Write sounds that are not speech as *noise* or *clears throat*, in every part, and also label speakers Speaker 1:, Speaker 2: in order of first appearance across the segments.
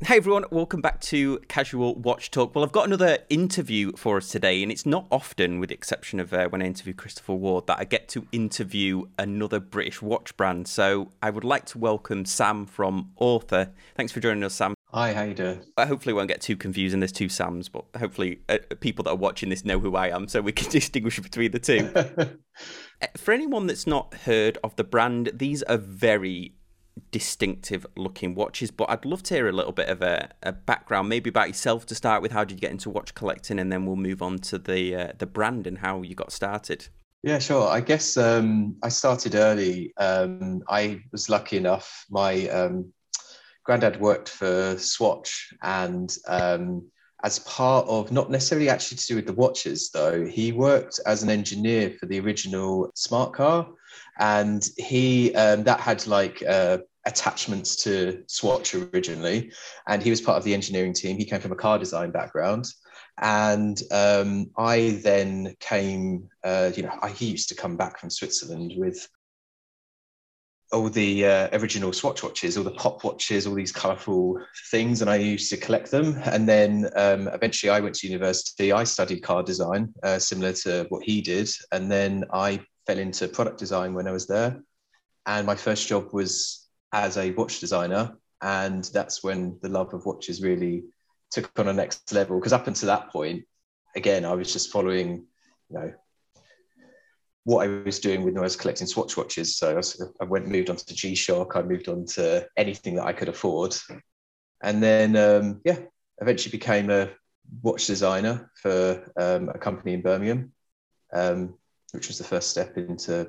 Speaker 1: Hey everyone, welcome back to Casual Watch Talk. Well, I've got another interview for us today, and it's not often, with the exception of uh, when I interview Christopher Ward, that I get to interview another British watch brand. So I would like to welcome Sam from Author. Thanks for joining us, Sam.
Speaker 2: Hi, how you doing?
Speaker 1: I hopefully won't get too confusing. There's two Sams, but hopefully uh, people that are watching this know who I am, so we can *laughs* distinguish between the two. *laughs* Uh, for anyone that's not heard of the brand, these are very distinctive looking watches. But I'd love to hear a little bit of a, a, background, maybe about yourself to start with. How did you get into watch collecting, and then we'll move on to the uh, the brand and how you got started.
Speaker 2: Yeah, sure. I guess um, I started early. Um, I was lucky enough. My um, granddad worked for Swatch, and um, as part of not necessarily actually to do with the watches, though, he worked as an engineer for the original smart car, and he um, that had like uh, attachments to Swatch originally, and he was part of the engineering team. He came from a car design background, and um, I then came. Uh, you know, I, he used to come back from Switzerland with all the uh, original Swatch watches, all the pop watches, all these colourful things, and I used to collect them. And then um, eventually, I went to university. I studied car design, uh, similar to what he did, and then I fell into product design when I was there. And my first job was as a watch designer, and that's when the love of watches really took on a next level. Because up until that point, again, I was just following, you know, what I was doing when I was collecting Swatch watches. So I, was, I went moved on to G Shock. I moved on to anything that I could afford, and then um, yeah, eventually became a watch designer for um, a company in Birmingham, um, which was the first step into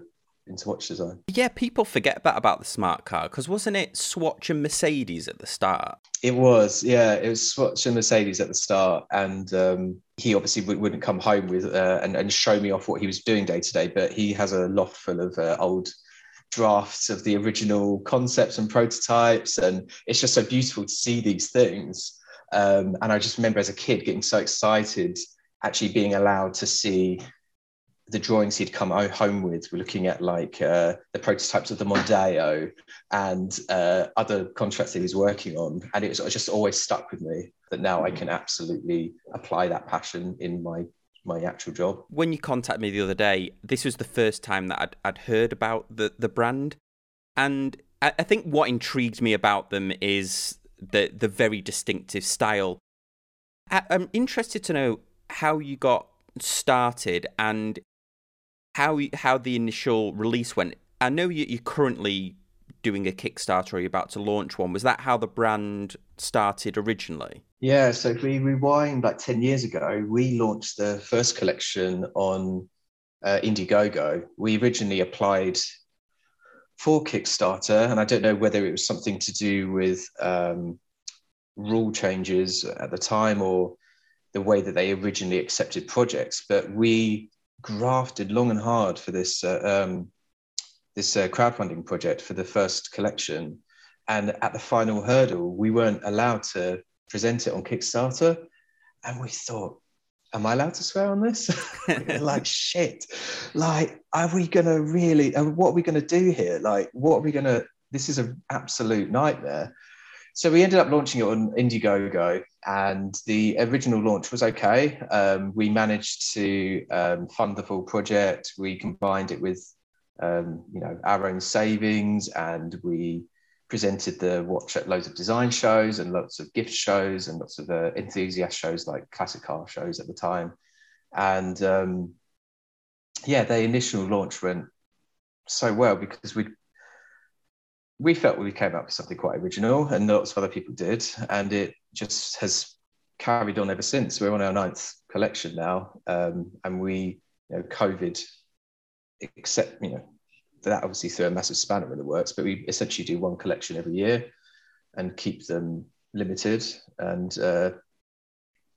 Speaker 2: into watch design.
Speaker 1: Yeah, people forget that about the smart car because wasn't it Swatch and Mercedes at the start?
Speaker 2: It was, yeah, it was Swatch and Mercedes at the start, and um, he obviously w- wouldn't come home with uh, and, and show me off what he was doing day to day, but he has a loft full of uh, old drafts of the original concepts and prototypes, and it's just so beautiful to see these things. Um, and I just remember as a kid getting so excited actually being allowed to see the drawings he'd come home with were looking at like uh, the prototypes of the Mondeo and uh, other contracts he was working on. And it was just always stuck with me that now I can absolutely apply that passion in my my actual job.
Speaker 1: When you contacted me the other day, this was the first time that I'd, I'd heard about the, the brand. And I, I think what intrigues me about them is the, the very distinctive style. I, I'm interested to know how you got started and how how the initial release went. I know you're currently doing a Kickstarter or you're about to launch one. Was that how the brand started originally?
Speaker 2: Yeah, so if we rewind like 10 years ago, we launched the first collection on uh, Indiegogo. We originally applied for Kickstarter, and I don't know whether it was something to do with um, rule changes at the time or the way that they originally accepted projects, but we grafted long and hard for this uh, um, this uh, crowdfunding project for the first collection, and at the final hurdle, we weren't allowed to present it on Kickstarter, and we thought, "Am I allowed to swear on this?" *laughs* like shit, like are we gonna really? Uh, what are we gonna do here? Like, what are we gonna? This is an absolute nightmare. So we ended up launching it on Indiegogo, and the original launch was okay. Um, we managed to um, fund the full project. We combined it with, um, you know, our own savings, and we presented the watch at loads of design shows and lots of gift shows and lots of uh, enthusiast shows like classic car shows at the time. And um, yeah, the initial launch went so well because we we felt we came up with something quite original, and lots of other people did, and it just has carried on ever since. We're on our ninth collection now, um, and we, you know, COVID, except you know, that obviously threw a massive spanner in the works. But we essentially do one collection every year, and keep them limited, and uh,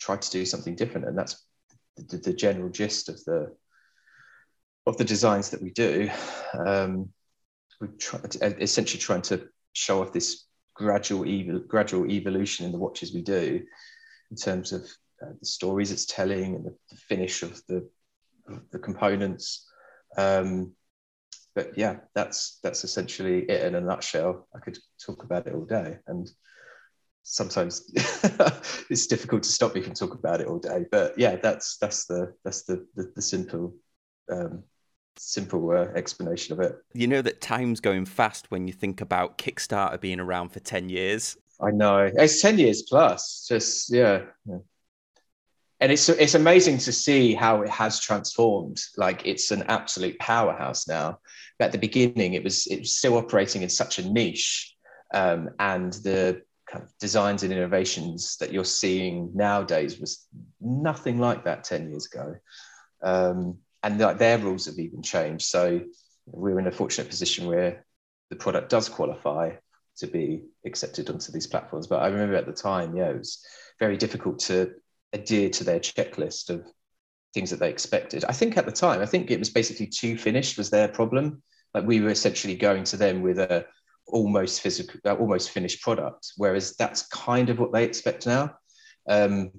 Speaker 2: try to do something different. And that's the, the, general gist of the of the designs that we do. Um, we're try, essentially trying to show off this gradual gradual evolution in the watches we do in terms of uh, the stories it's telling and the, the finish of the of the components um, but yeah that's that's essentially it in a nutshell i could talk about it all day and sometimes *laughs* it's difficult to stop me from talking about it all day. But yeah, that's that's the that's the the, the simple um, simple uh, explanation of it.
Speaker 1: You know that time's going fast when you think about Kickstarter being around for ten years.
Speaker 2: I know it's ten years plus. Just yeah. yeah. And it's it's amazing to see how it has transformed. Like it's an absolute powerhouse now. But at the beginning, it was it was still operating in such a niche, um, and the kind of designs and innovations that you're seeing nowadays was nothing like that 10 years ago. Um, and like their rules have even changed. So we're in a fortunate position where the product does qualify to be accepted onto these platforms. But I remember at the time, yeah, it was very difficult to adhere to their checklist of things that they expected. I think at the time, I think it was basically too finished was their problem. Like we were essentially going to them with a almost physical, almost finished product. Whereas that's kind of what they expect now. Um,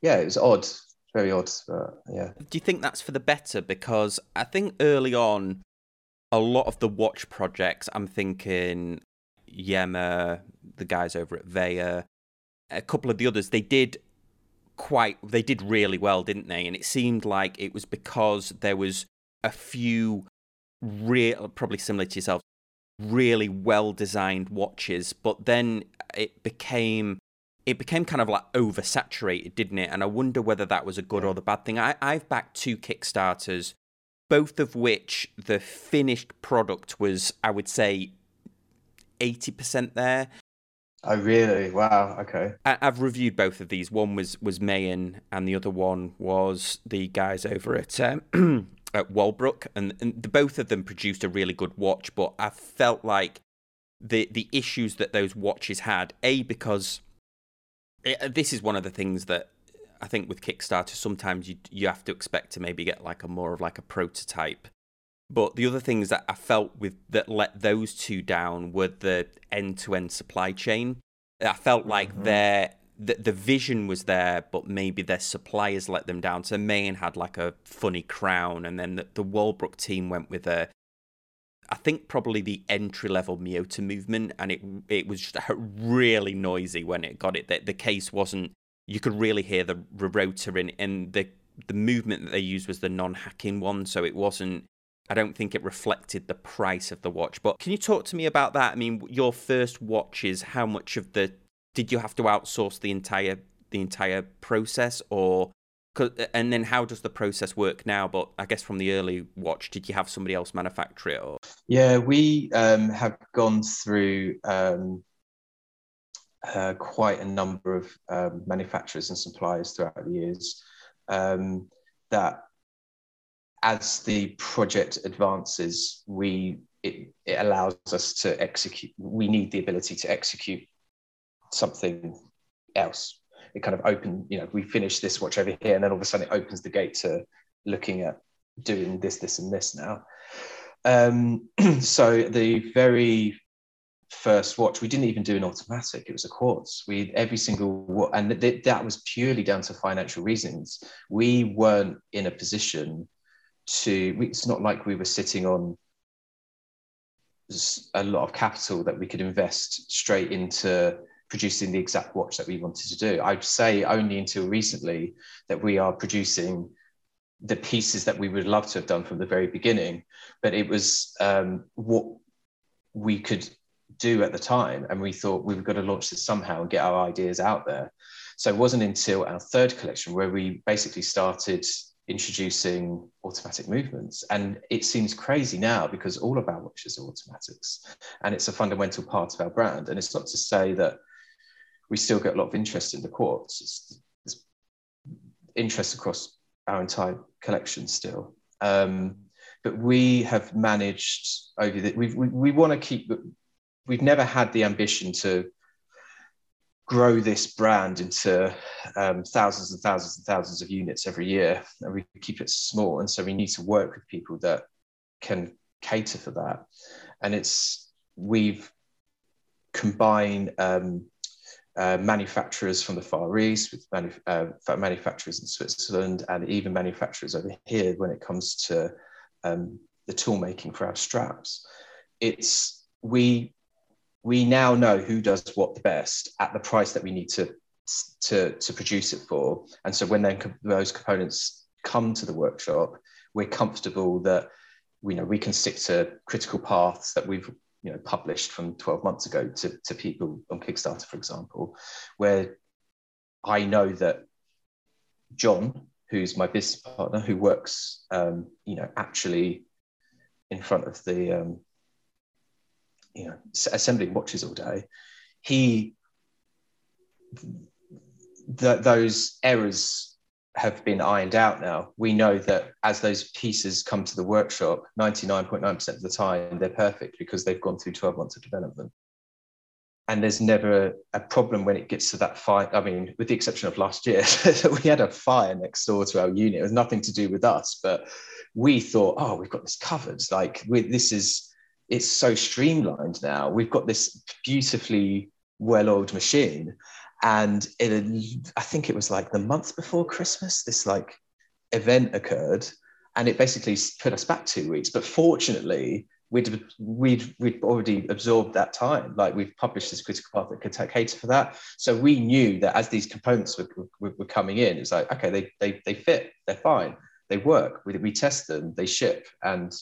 Speaker 2: yeah, it was odd, very odd. But yeah.
Speaker 1: Do you think that's for the better? Because I think early on, a lot of the watch projects, I'm thinking Yema, the guys over at Veja, a couple of the others, they did quite, they did really well, didn't they? And it seemed like it was because there was a few real, probably similar to yourself, really well designed watches, but then it became it became kind of like oversaturated, didn't it? And I wonder whether that was a good or the bad thing. I, I've backed two Kickstarters, both of which the finished product was, I would say, eighty percent there.
Speaker 2: Oh really? Wow. Okay.
Speaker 1: I, have reviewed both of these. One was was Mayen, and the other one was the guys over at um, *clears throat* at Walbrook, and, and the, both of them produced a really good watch. But I felt like the the issues that those watches had, a because it, uh, this is one of the things that I think with Kickstarter sometimes you you have to expect to maybe get like a more of like a prototype. But the other things that I felt with that let those two down were the end to end supply chain. I felt like mm-hmm. their the, the vision was there, but maybe their suppliers let them down. So Mayen had like a funny crown, and then the, the Walbrook team went with a, I think probably the entry level Miyota movement, and it it was just really noisy when it got it. The, the case wasn't. You could really hear the rotor in, and the the movement that they used was the non hacking one, so it wasn't. I don't think it reflected the price of the watch. But can you talk to me about that? I mean, your first watches, how much of the did you have to outsource the entire the entire process or and then how does the process work now but i guess from the early watch did you have somebody else manufacture it or
Speaker 2: yeah we um, have gone through um, uh, quite a number of um, manufacturers and suppliers throughout the years um, that as the project advances we it, it allows us to execute we need the ability to execute something else. It kind of opened, you know, we finish this watch over here, and then all of a sudden it opens the gate to looking at doing this, this, and this now. Um, *clears throat* so the very first watch, we didn't even do an automatic; it was a quartz. We every single and th- that was purely down to financial reasons. We weren't in a position to. We, it's not like we were sitting on a lot of capital that we could invest straight into producing the exact watch that we wanted to do. I'd say only until recently that we are producing the pieces that we would love to have done from the very beginning, but it was um, what we could do at the time. And we thought we were going to launch this somehow and get our ideas out there. So it wasn't until our third collection where we basically started introducing automatic movements. And it seems crazy now because all of our watches are automatics and it's a fundamental part of our brand. And it's not to say that we still get a lot of interest in the quartz. It's, it's interest across our entire collection still. Um, but we have managed over the, we we want to keep, we've never had the ambition to grow this brand into um, thousands and thousands and thousands of units every year. And we keep it small. And so we need to work with people that can cater for that. And it's, we've combined um, uh, manufacturers from the Far East, with manu- uh, manufacturers in Switzerland, and even manufacturers over here when it comes to um, the tool making for our straps. It's we we now know who does what the best at the price that we need to to to produce it for. And so when then those components come to the workshop, we're comfortable that we know we can stick to critical paths that we've you know published from 12 months ago to, to people on Kickstarter, for example, where I know that John, who's my business partner, who works um, you know actually in front of the um, you know assembling watches all day, he that those errors have been ironed out now. We know that as those pieces come to the workshop, 99.9% of the time they're perfect because they've gone through 12 months of development. And there's never a problem when it gets to that fire. I mean, with the exception of last year, *laughs* we had a fire next door to our unit. It was nothing to do with us, but we thought, oh, we've got this covered. Like, this is, it's so streamlined now. We've got this beautifully well oiled machine and it, I think it was like the month before Christmas, this like event occurred, and it basically put us back two weeks. But fortunately, we'd we'd we'd already absorbed that time. Like we've published this critical path that could take cater for that. So we knew that as these components were, were, were coming in, it's like okay, they they they fit, they're fine, they work. We, we test them, they ship, and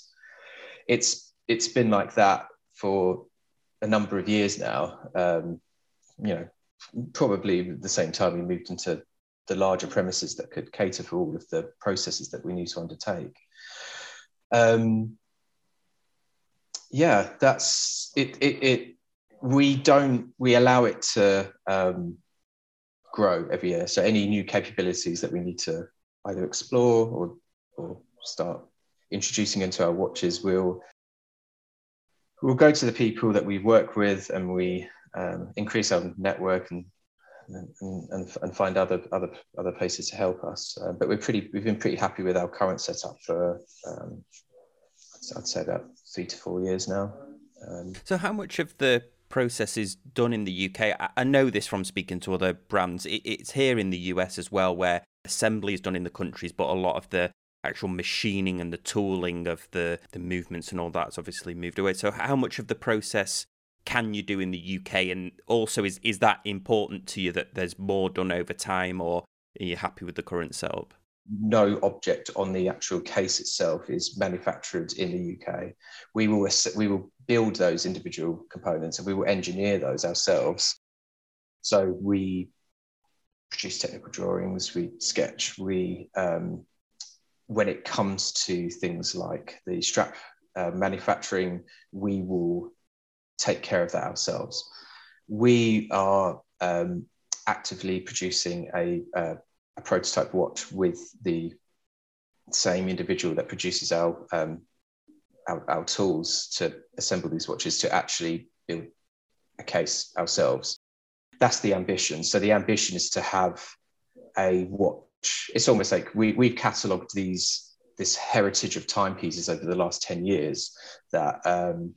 Speaker 2: it's it's been like that for a number of years now. Um, you know, probably the same time we moved into the larger premises that could cater for all of the processes that we need to undertake. Um, yeah, that's it, it, it. We don't, we allow it to um, grow every year. So any new capabilities that we need to either explore or, or start introducing into our watches, we'll, we'll go to the people that we work with and we um, increase our network and, and, and, find other other other places to help us. Uh, but we're pretty we've been pretty happy with our current setup for um, I'd say about three to four years now.
Speaker 1: Um, so how much of the process is done in the UK? I know this from speaking to other brands. It, it's here in the US as well, where assembly is done in the countries, but a lot of the actual machining and the tooling of the the movements and all that's obviously moved away. So how much of the process can you do in the UK? And also, is is that important to you that there's more done over time, or are you happy with the current setup?
Speaker 2: No object on the actual case itself is manufactured in the UK. We will we will build those individual components and we will engineer those ourselves. So we produce technical drawings, we sketch, we um, when it comes to things like the strap uh, manufacturing, we will take care of that ourselves. We are um, actively producing a, a, a, prototype watch with the same individual that produces our, um, our, our tools to assemble these watches to actually build a case ourselves. That's the ambition. So the ambition is to have a watch. It's almost like we, we've catalogued these this heritage of timepieces over the last 10 years that um,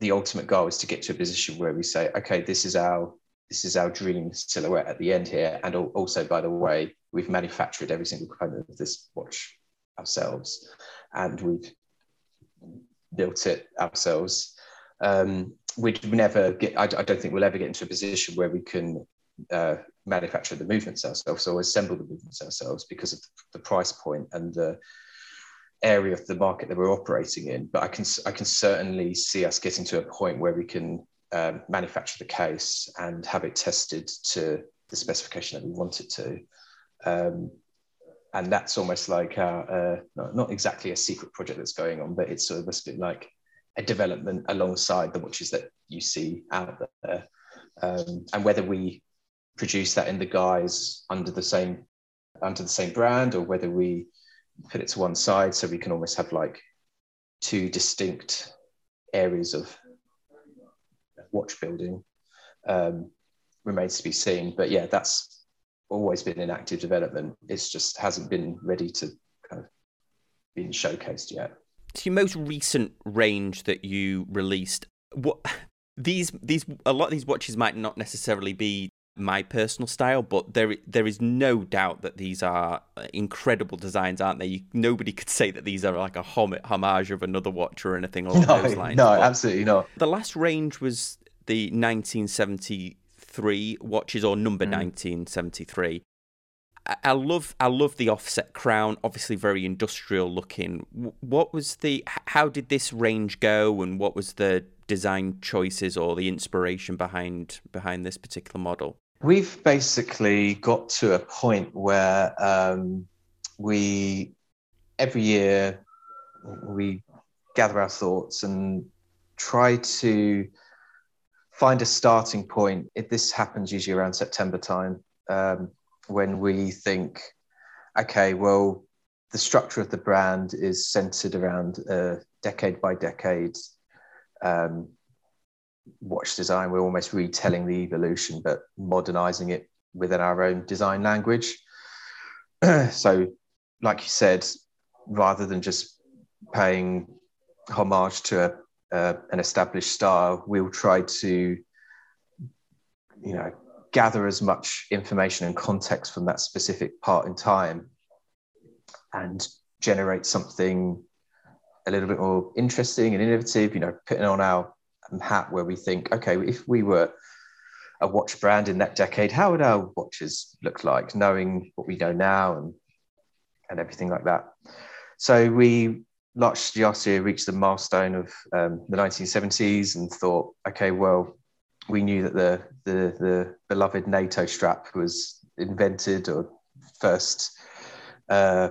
Speaker 2: the ultimate goal is to get to a position where we say, okay, this is our this is our dream silhouette at the end here. And also, by the way, we've manufactured every single component of this watch ourselves, and we've built it ourselves. Um, we'd never get. I, I, don't think we'll ever get into a position where we can uh, manufacture the movements ourselves or assemble the movements ourselves because of the price point and the area of the market that we're operating in, but I can I can certainly see us getting to a point where we can um, manufacture the case and have it tested to the specification that we want it to. Um, and that's almost like uh, not, not, exactly a secret project that's going on, but it's sort of a bit like a development alongside the watches that you see out there. Um, and whether we produce that in the guise under the same under the same brand or whether we put it to one side so we can almost have like two distinct areas of watch building um, remains to be seen. But yeah, that's always been in active development. It's just hasn't been ready to kind of been showcased yet.
Speaker 1: It's your most recent range that you released. What these these a lot of these watches might not necessarily be my personal style, but there there is no doubt that these are incredible designs, aren't they? You, nobody could say that these are like a hom- homage of another watch or anything along *laughs*
Speaker 2: no,
Speaker 1: those lines.
Speaker 2: No, but absolutely not.
Speaker 1: The last range was the 1973 watches or number
Speaker 2: Mm.
Speaker 1: 1973. I- I love I love the offset crown, obviously very industrial looking. What was the how did this range go and what was the design choices or the inspiration behind behind this particular model?
Speaker 2: We've basically got to a point where um, we every year we gather our thoughts and try to find a starting point. If this happens usually around September time, um, when we think, okay, well, the structure of the brand is centered around uh, decade by decade um, watch design. We're almost retelling the evolution, but modernizing it within our own design language. *clears throat* so, like you said, rather than just paying homage to a, uh, an established style, we'll try to, you know, gather as much information and context from that specific part in time and generate something a little bit more interesting and innovative, you know, putting on our hat where we think, okay, if we were a watch brand in that decade, how would our watches look like, knowing what we know now and and everything like that. So we launched year reached the milestone of um, the 1970s and thought, okay, well, we knew that the the, the beloved NATO strap was invented or first uh,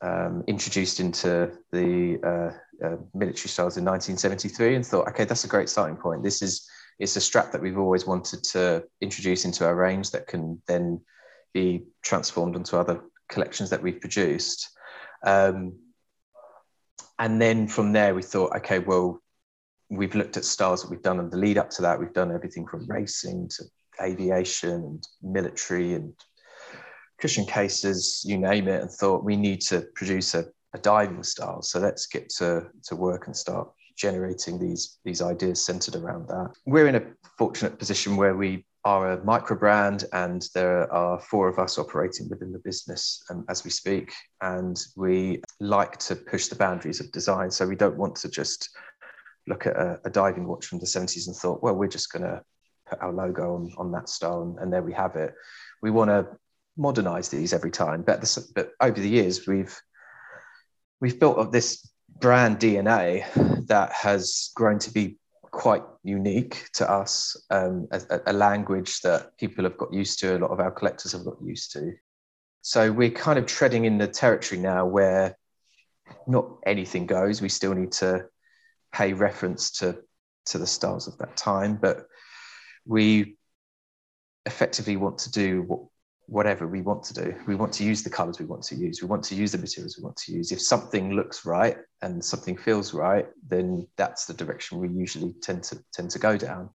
Speaker 2: um, introduced into the uh, uh, military styles in 1973 and thought, okay, that's a great starting point. This is it's a strap that we've always wanted to introduce into our range that can then be transformed into other collections that we've produced. Um, and then from there, we thought, okay, well, we've looked at styles that we've done in the lead up to that. We've done everything from racing to aviation and military and cushion cases, you name it, and thought we need to produce a, a diving style. So let's get to, to work and start generating these these ideas centered around that. We're in a fortunate position where we are a micro brand and there are four of us operating within the business um, as we speak and we like to push the boundaries of design so we don't want to just look at a, a diving watch from the 70s and thought well we're just going to put our logo on, on that style and, there we have it we want to modernize these every time but, but over the years we've we've built up this brand DNA that has grown to be quite unique to us, um, a, a, language that people have got used to, a lot of our collectors have got used to. So we're kind of treading in the territory now where not anything goes. We still need to pay reference to, to the styles of that time, but we effectively want to do what whatever we want to do. We want to use the colors we want to use. We want to use the materials we want to use. If something looks right and something feels right, then that's the direction we usually tend to tend to go down.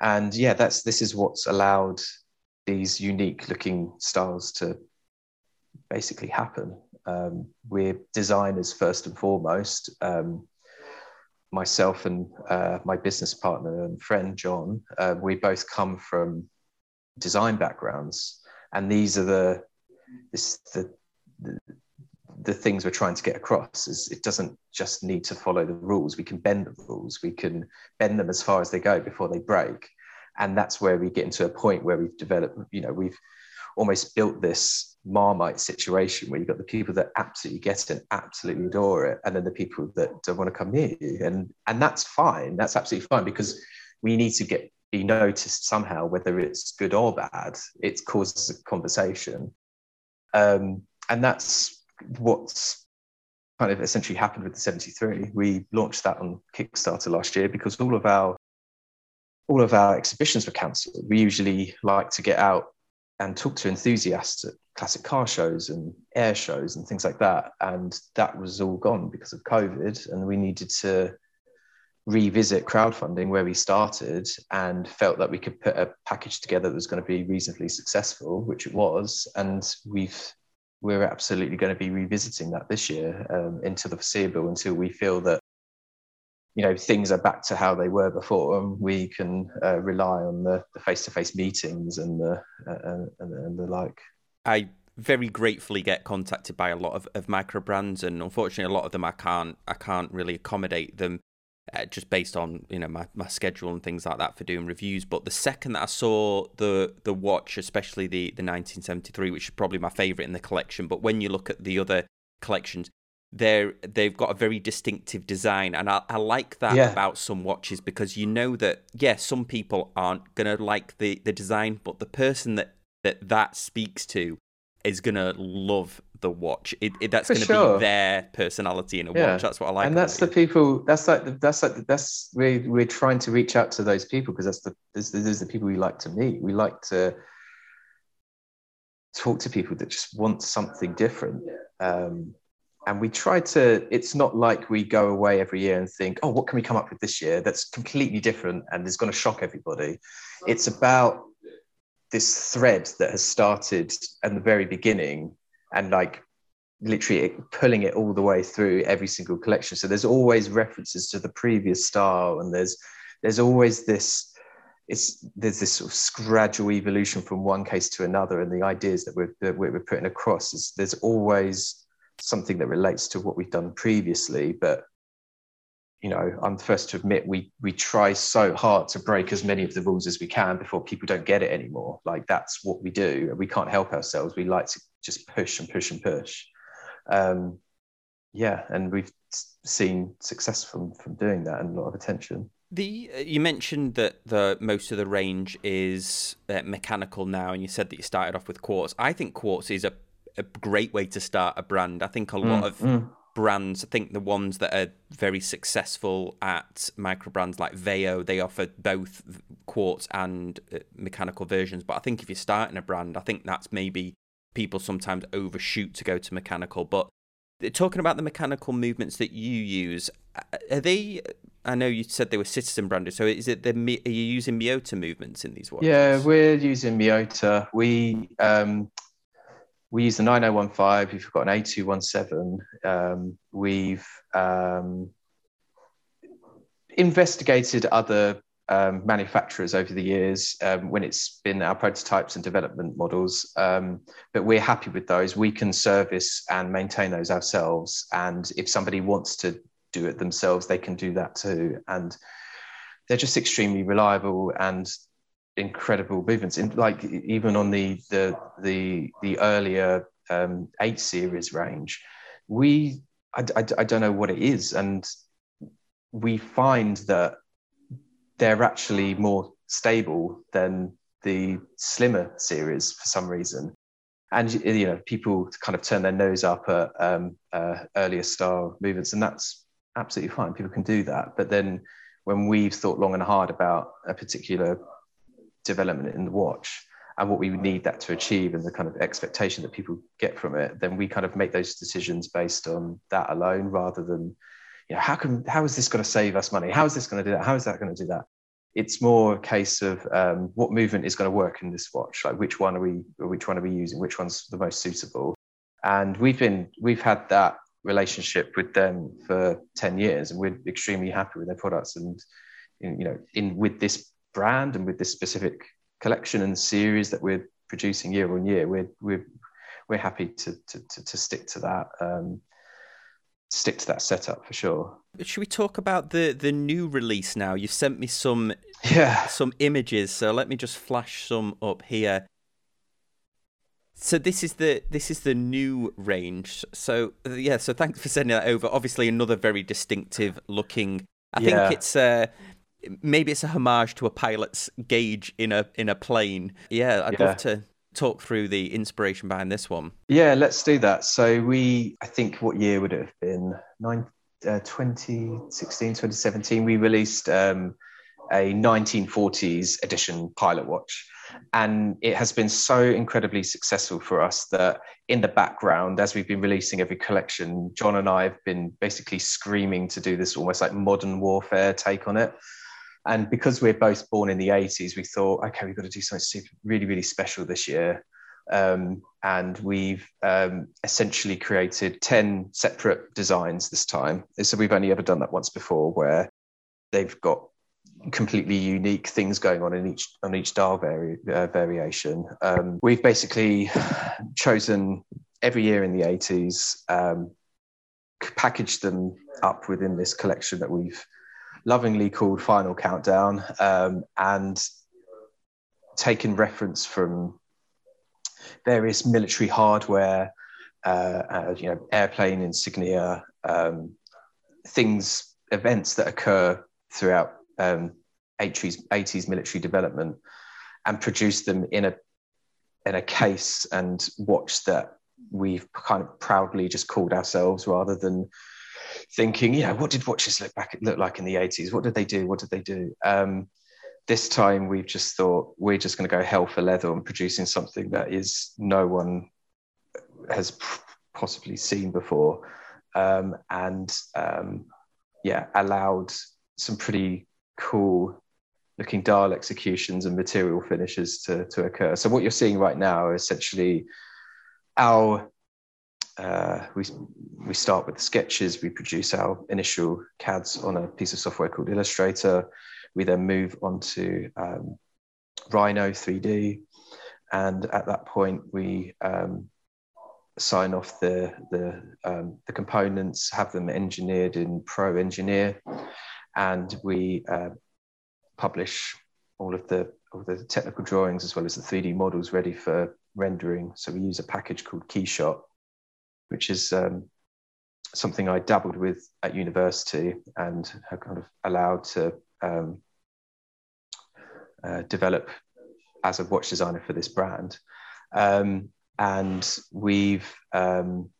Speaker 2: And yeah, that's this is what's allowed these unique looking styles to basically happen. Um, we're designers first and foremost. Um, myself and uh, my business partner and friend John, uh, we both come from design backgrounds and these are the this the, the the things we're trying to get across is it doesn't just need to follow the rules. We can bend the rules. We can bend them as far as they go before they break. And that's where we get into a point where we've developed you know we've almost built this marmite situation where you've got the people that absolutely get it absolutely adore it and then the people that don't want to come near you. And and that's fine. That's absolutely fine because we need to get be noticed somehow, whether it's good or bad. It causes a conversation. Um, and that's what's kind of essentially happened with the 73. We launched that on Kickstarter last year because all of our all of our exhibitions were cancelled. We usually like to get out and talk to enthusiasts at classic car shows and air shows and things like that. And that was all gone because of COVID. And we needed to revisit crowdfunding where we started and felt that we could put a package together that was going to be reasonably successful, which it was. And we've we're absolutely going to be revisiting that this year um, into the foreseeable until we feel that you know things are back to how they were before and we can uh, rely on the, the face-to-face meetings and the uh, and, and the like
Speaker 1: i very gratefully get contacted by a lot of, of micro brands and unfortunately a lot of them i can't i can't really accommodate them uh, just based on you know my, my schedule and things like that for doing reviews. But the second that I saw the the watch, especially the the 1973, which is probably my favorite in the collection, but when you look at the other collections, they're they've got a very distinctive design, and I, I like that yeah. about some watches because you know that yeah, some people aren't gonna like the the design, but the person that that that speaks to is gonna love the watch. It, it that's going to sure. be their personality in a yeah. watch. That's what I like.
Speaker 2: And that's the people. That's like the, that's like the, that's we we're trying to reach out to those people because that's the this, those are the people we like to meet. We like to talk to people that just want something different. Um, and we try to. It's not like we go away every year and think, oh, what can we come up with this year that's completely different and is going to shock everybody. It's about this thread that has started at the very beginning and like literally pulling it all the way through every single collection. So there's always references to the previous style, and there's there's always this it's there's this sort of gradual evolution from one case to another, and the ideas that we're that we're putting across is there's always something that relates to what we've done previously, but you know, I'm the first to admit we we try so hard to break as many of the rules as we can before people don't get it anymore. Like that's what we do, we can't help ourselves. We like to just push and push and push. Um, yeah, and we've seen success from from doing that and a lot of attention.
Speaker 1: The uh, you mentioned that the most of the range is uh, mechanical now, and you said that you started off with quartz. I think quartz is a a great way to start a brand. I think a lot mm, of mm brands. I think the ones that are very successful at micro brands like Veo, they offer both quartz and uh, mechanical versions. But I think if you're starting a brand, I think that's maybe people sometimes overshoot to go to mechanical. But uh, talking about the mechanical movements that you use, are they? I know you said they were citizen branded. So is it the are you using Miyota movements in these watches?
Speaker 2: Yeah, we're using Miyota. We um, we use the 9015. We've got an 8217. Um, we've um, investigated other um, manufacturers over the years um, when it's been our prototypes and development models, um, but we're happy with those. We can service and maintain those ourselves. And if somebody wants to do it themselves, they can do that too. And they're just extremely reliable and incredible movements. In, like even on the the the the earlier um, eight series range, we I, I, I don't know what it is, and we find that they're actually more stable than the slimmer series for some reason. And you know, people kind of turn their nose up at um, uh, earlier style movements, and that's absolutely fine. People can do that. But then, when we've thought long and hard about a particular development in the watch and what we need that to achieve and the kind of expectation that people get from it, then we kind of make those decisions based on that alone rather than, you know, how can how is this going to save us money? How is this going to do that? How is that going to do that? It's more a case of um, what movement is going to work in this watch. Like which one are we which one are we using? Which one's the most suitable? And we've been we've had that relationship with them for 10 years and we're extremely happy with their products and you know in with this brand and with this specific collection and series that we're producing year on year, we're we're we're happy to to to, to stick to that. Um, stick to that setup for sure.
Speaker 1: Should we talk about the the new release now? You've sent me some
Speaker 2: yeah
Speaker 1: some images, so let me just flash some up here. So this is the this is the new range. So yeah, so thanks for sending that over. Obviously, another very distinctive looking. I yeah. think it's uh, maybe it's a homage to a pilot's gauge in a in a plane. Yeah, I'd yeah. love to talk through the inspiration behind this one.
Speaker 2: Yeah, let's do that. So we, I think, what year would it have been? Nine, uh, 2016, 2017. We released um, a 1940s edition pilot watch. And it has been so incredibly successful for us that in the background, as we've been releasing every collection, John and I have been basically screaming to do this almost like modern warfare take on it. And because we're both born in the 80s, we thought, okay, we've got to do something super, really, really special this year. Um, and we've um, essentially created 10 separate designs this time. So we've only ever done that once before where they've got completely unique things going on in each on each dial vari- uh, variation. Um, we've basically chosen every year in the 80s, um, packaged them up within this collection that we've lovingly called Final Countdown, um, and taken reference from various military hardware, uh, uh, you know, airplane insignia, um, things, events that occur throughout um, 80s, 80s military development, and produced them in a in a case and watch that we've kind of proudly just called ourselves rather than thinking, you know, what did watches look back look like in the 80s? What did they do? What did they do? Um, this time we've just thought we're just going to go hell for leather on producing something that is no one has possibly seen before, um, and um, yeah, allowed some pretty cool looking dial executions and material finishes to, to occur. So what you're seeing right now essentially our uh, we, we start with the sketches, we produce our initial CADs on a piece of software called Illustrator. We then move on to um, Rhino 3D. And at that point, we um, sign off the, the, um, the components, have them engineered in Pro Engineer, and we uh, publish all of the all the technical drawings as well as the 3D models ready for rendering. So we use a package called Keyshot, which is um, something I dabbled with at university and have kind of allowed to um, uh, develop as a watch designer for this brand. Um, and we've um,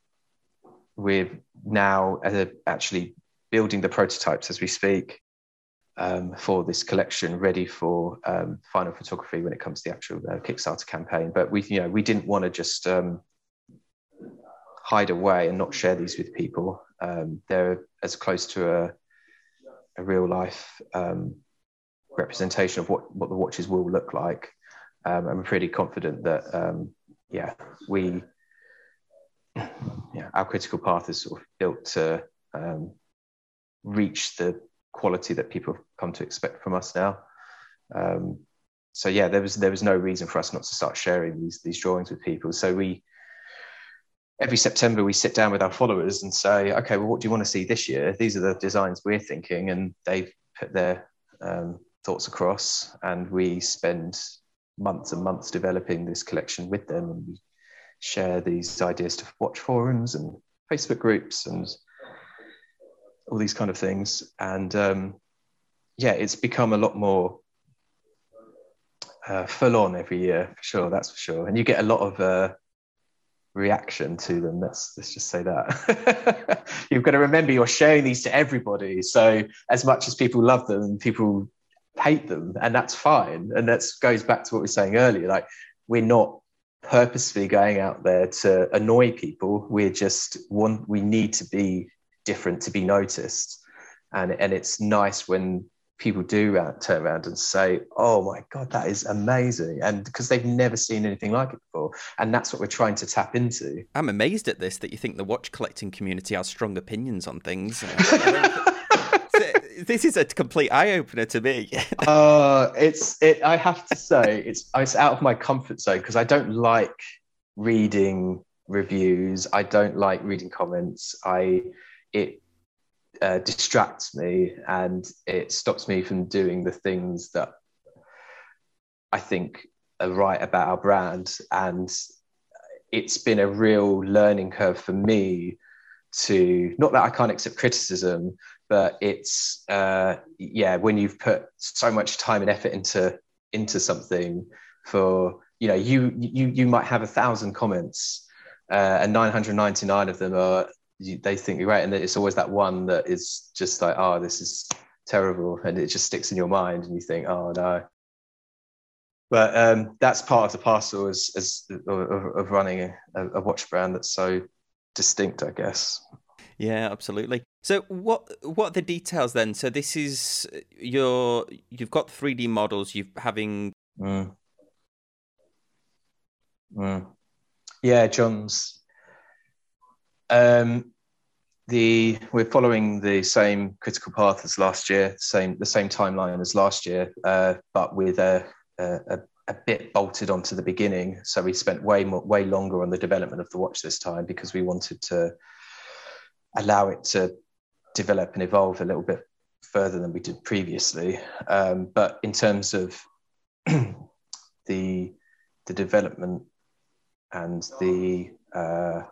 Speaker 2: we're now uh, actually building the prototypes as we speak um, for this collection, ready for um, final photography when it comes to the actual uh, Kickstarter campaign. But we, you know, we didn't want to just um, hide away and not share these with people. Um, they're as close to a, a real life um, representation of what, what the watches will look like. Um, I'm pretty confident that, yeah, we, yeah, our critical path is sort of built to reach the quality that people have come to expect from us now. Um, so yeah, there was there was no reason for us not to start sharing these these drawings with people. So we every September we sit down with our followers and say, okay, well, what do you want to see this year? These are the designs we're thinking, and they put their um, thoughts across, and we spend months and months developing this collection with them, and we share these ideas to watch forums and Facebook groups and all these kind of things. And um, yeah, it's become a lot more uh, full on every year, for sure. That's for sure. And you get a lot of uh, reaction to them. Let's let's just say that. *laughs* You've got to remember you're sharing these to everybody. So as much as people love them, people hate them, and that's fine. And that goes back to what we were saying earlier. Like we're not purposefully going out there to annoy people. We're just one. We need to be different to be noticed. And, and it's nice when people do turn around and say, "Oh my God, that is amazing!" and because they've never seen anything like it before, and that's what we're trying to tap into.
Speaker 1: I'm amazed at this that you think the watch collecting community has strong opinions on things. *laughs* this is a complete eye opener to me. *laughs*
Speaker 2: uh, it's it. I have to say, it's it's out of my comfort zone because I don't like reading reviews. I don't like reading comments. I it uh, distracts me and it stops me from doing the things that I think are right about our brand. And it's been a real learning curve for me to not that I can't accept criticism, but it's uh, yeah when you've put so much time and effort into into something for you know you you you might have a thousand comments uh, and 999 of them are you, they think you're right, and it's always that one that is just like, oh, this is terrible, and it just sticks in your mind, and you think, oh no. But um, that's part of the parcel as, as of, of running a, a watch brand that's so distinct, I guess.
Speaker 1: Yeah, absolutely. So what what are the details then? So this is your you've got 3D models, you've having
Speaker 2: mm. Mm. Yeah, John's um, the we're following the same critical path as last year, same the same timeline as last year, uh, but with a, a, a bit bolted onto the beginning. So we spent way more, way longer on the development of the watch this time because we wanted to allow it to develop and evolve a little bit further than we did previously. Um, but in terms of *clears throat* the the development and the uh,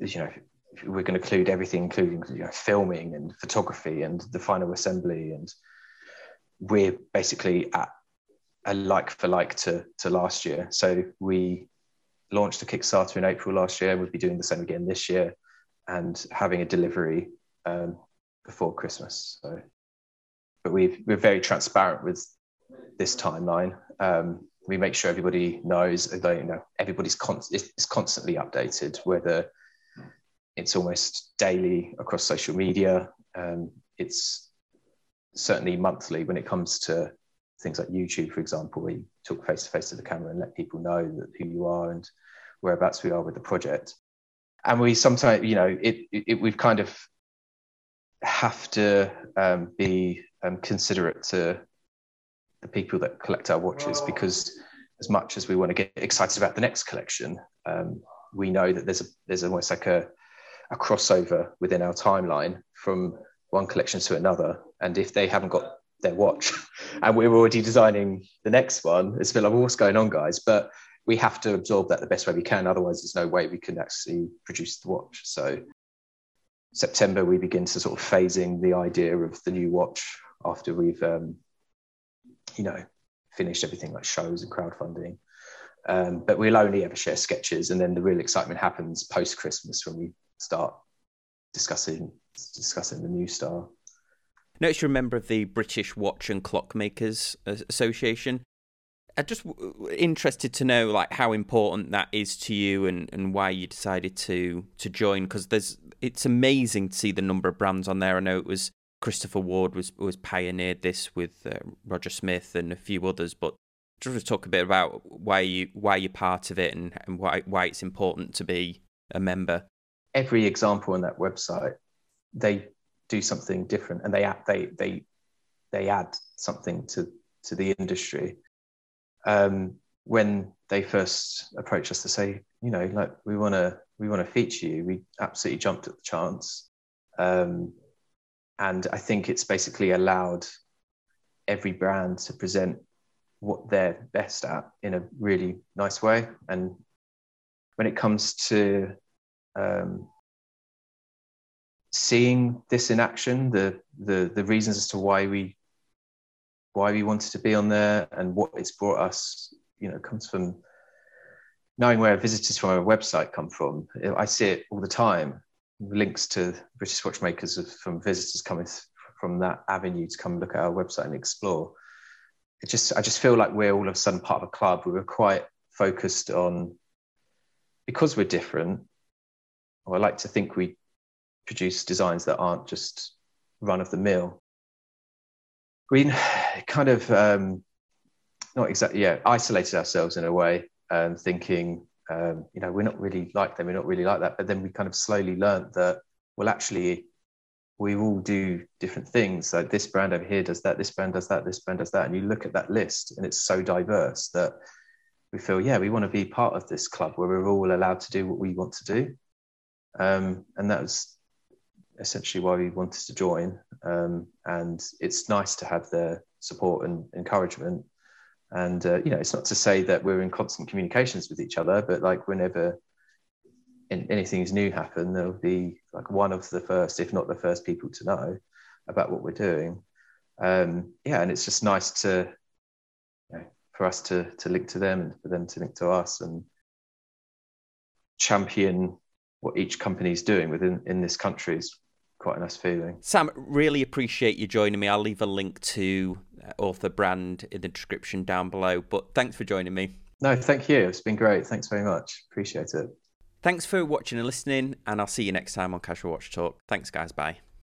Speaker 2: you know we're going to include everything, including you know, filming and photography and the final assembly, and we're basically at a like for like to to last year. So we launched a Kickstarter in April last year. We'll be doing the same again this year, and having a delivery um, before Christmas. So, but we we're very transparent with this timeline. Um, we make sure everybody knows you know everybody's con- is constantly updated, whether it's almost daily across social media. Um, it's certainly monthly when it comes to things like YouTube, for example, where you talk face to face to the camera and let people know that who you are and whereabouts we are with the project. And we sometimes, you know, it, it we've kind of have to um, be um, considerate to the people that collect our watches because as much as we want to get excited about the next collection, um, we know that there's a there's almost like a a crossover within our timeline from one collection to another. And if they haven't got their watch *laughs* and we're already designing the next one, it's a bit like, well, what's going on, guys? But we have to absorb that the best way we can. Otherwise, there's no way we can actually produce the watch. So, September, we begin to sort of phasing the idea of the new watch after we've, um, you know, finished everything like shows and crowdfunding. Um, but we'll only ever share sketches, and then the real excitement happens post Christmas when we start discussing discussing the new star.
Speaker 1: Notice you're a member of the British Watch and Clockmakers Association. I'm just interested to know like how important that is to you and, and why you decided to to join because there's it's amazing to see the number of brands on there. I know it was Christopher Ward was was pioneered this with uh, Roger Smith and a few others, but just to talk a bit about why you why you're part of it and, and why why it's important to be a member
Speaker 2: every example on that website, they do something different and they add, they they they add something to to the industry. Um, when they first approached us to say, you know, like we want to we want to feature you, we absolutely jumped at the chance. Um, and I think it's basically allowed every brand to present what they're best at in a really nice way. And when it comes to um, seeing this in action, the, the the reasons as to why we why we wanted to be on there and what it's brought us, you know, comes from knowing where visitors from our website come from. I see it all the time. Links to British watchmakers from visitors coming from that avenue to come look at our website and explore. It just I just feel like we're all of a sudden part of a club. We were quite focused on because we're different or I like to think we produce designs that aren't just run of the mill. We *sighs* kind of um, not exactly yeah isolated ourselves in a way, um, thinking um, you know we're not really like them, we're not really like that. But then we kind of slowly learned that well actually we all do different things. Like this brand over here does that, this brand does that, this brand does that, and you look at that list and it's so diverse that we feel yeah we want to be part of this club where we're all allowed to do what we want to do um, and that was essentially why we wanted to join. Um, and it's nice to have their support and encouragement. And uh, you know, it's not to say that we're in constant communications with each other, but like whenever anything new happen, there'll be like one of the first, if not the first, people to know about what we're doing. Um, yeah, and it's just nice to you know, for us to to link to them and for them to link to us and champion what each company is doing within in this country is quite a nice feeling.
Speaker 1: Sam, really appreciate you joining me. I'll leave a link to uh, author brand in the description down below. But thanks for joining me.
Speaker 2: No, thank you. It's been great. Thanks very much. Appreciate it.
Speaker 1: Thanks for watching and listening, and I'll see you next time on Casual Watch Talk. Thanks, guys. Bye.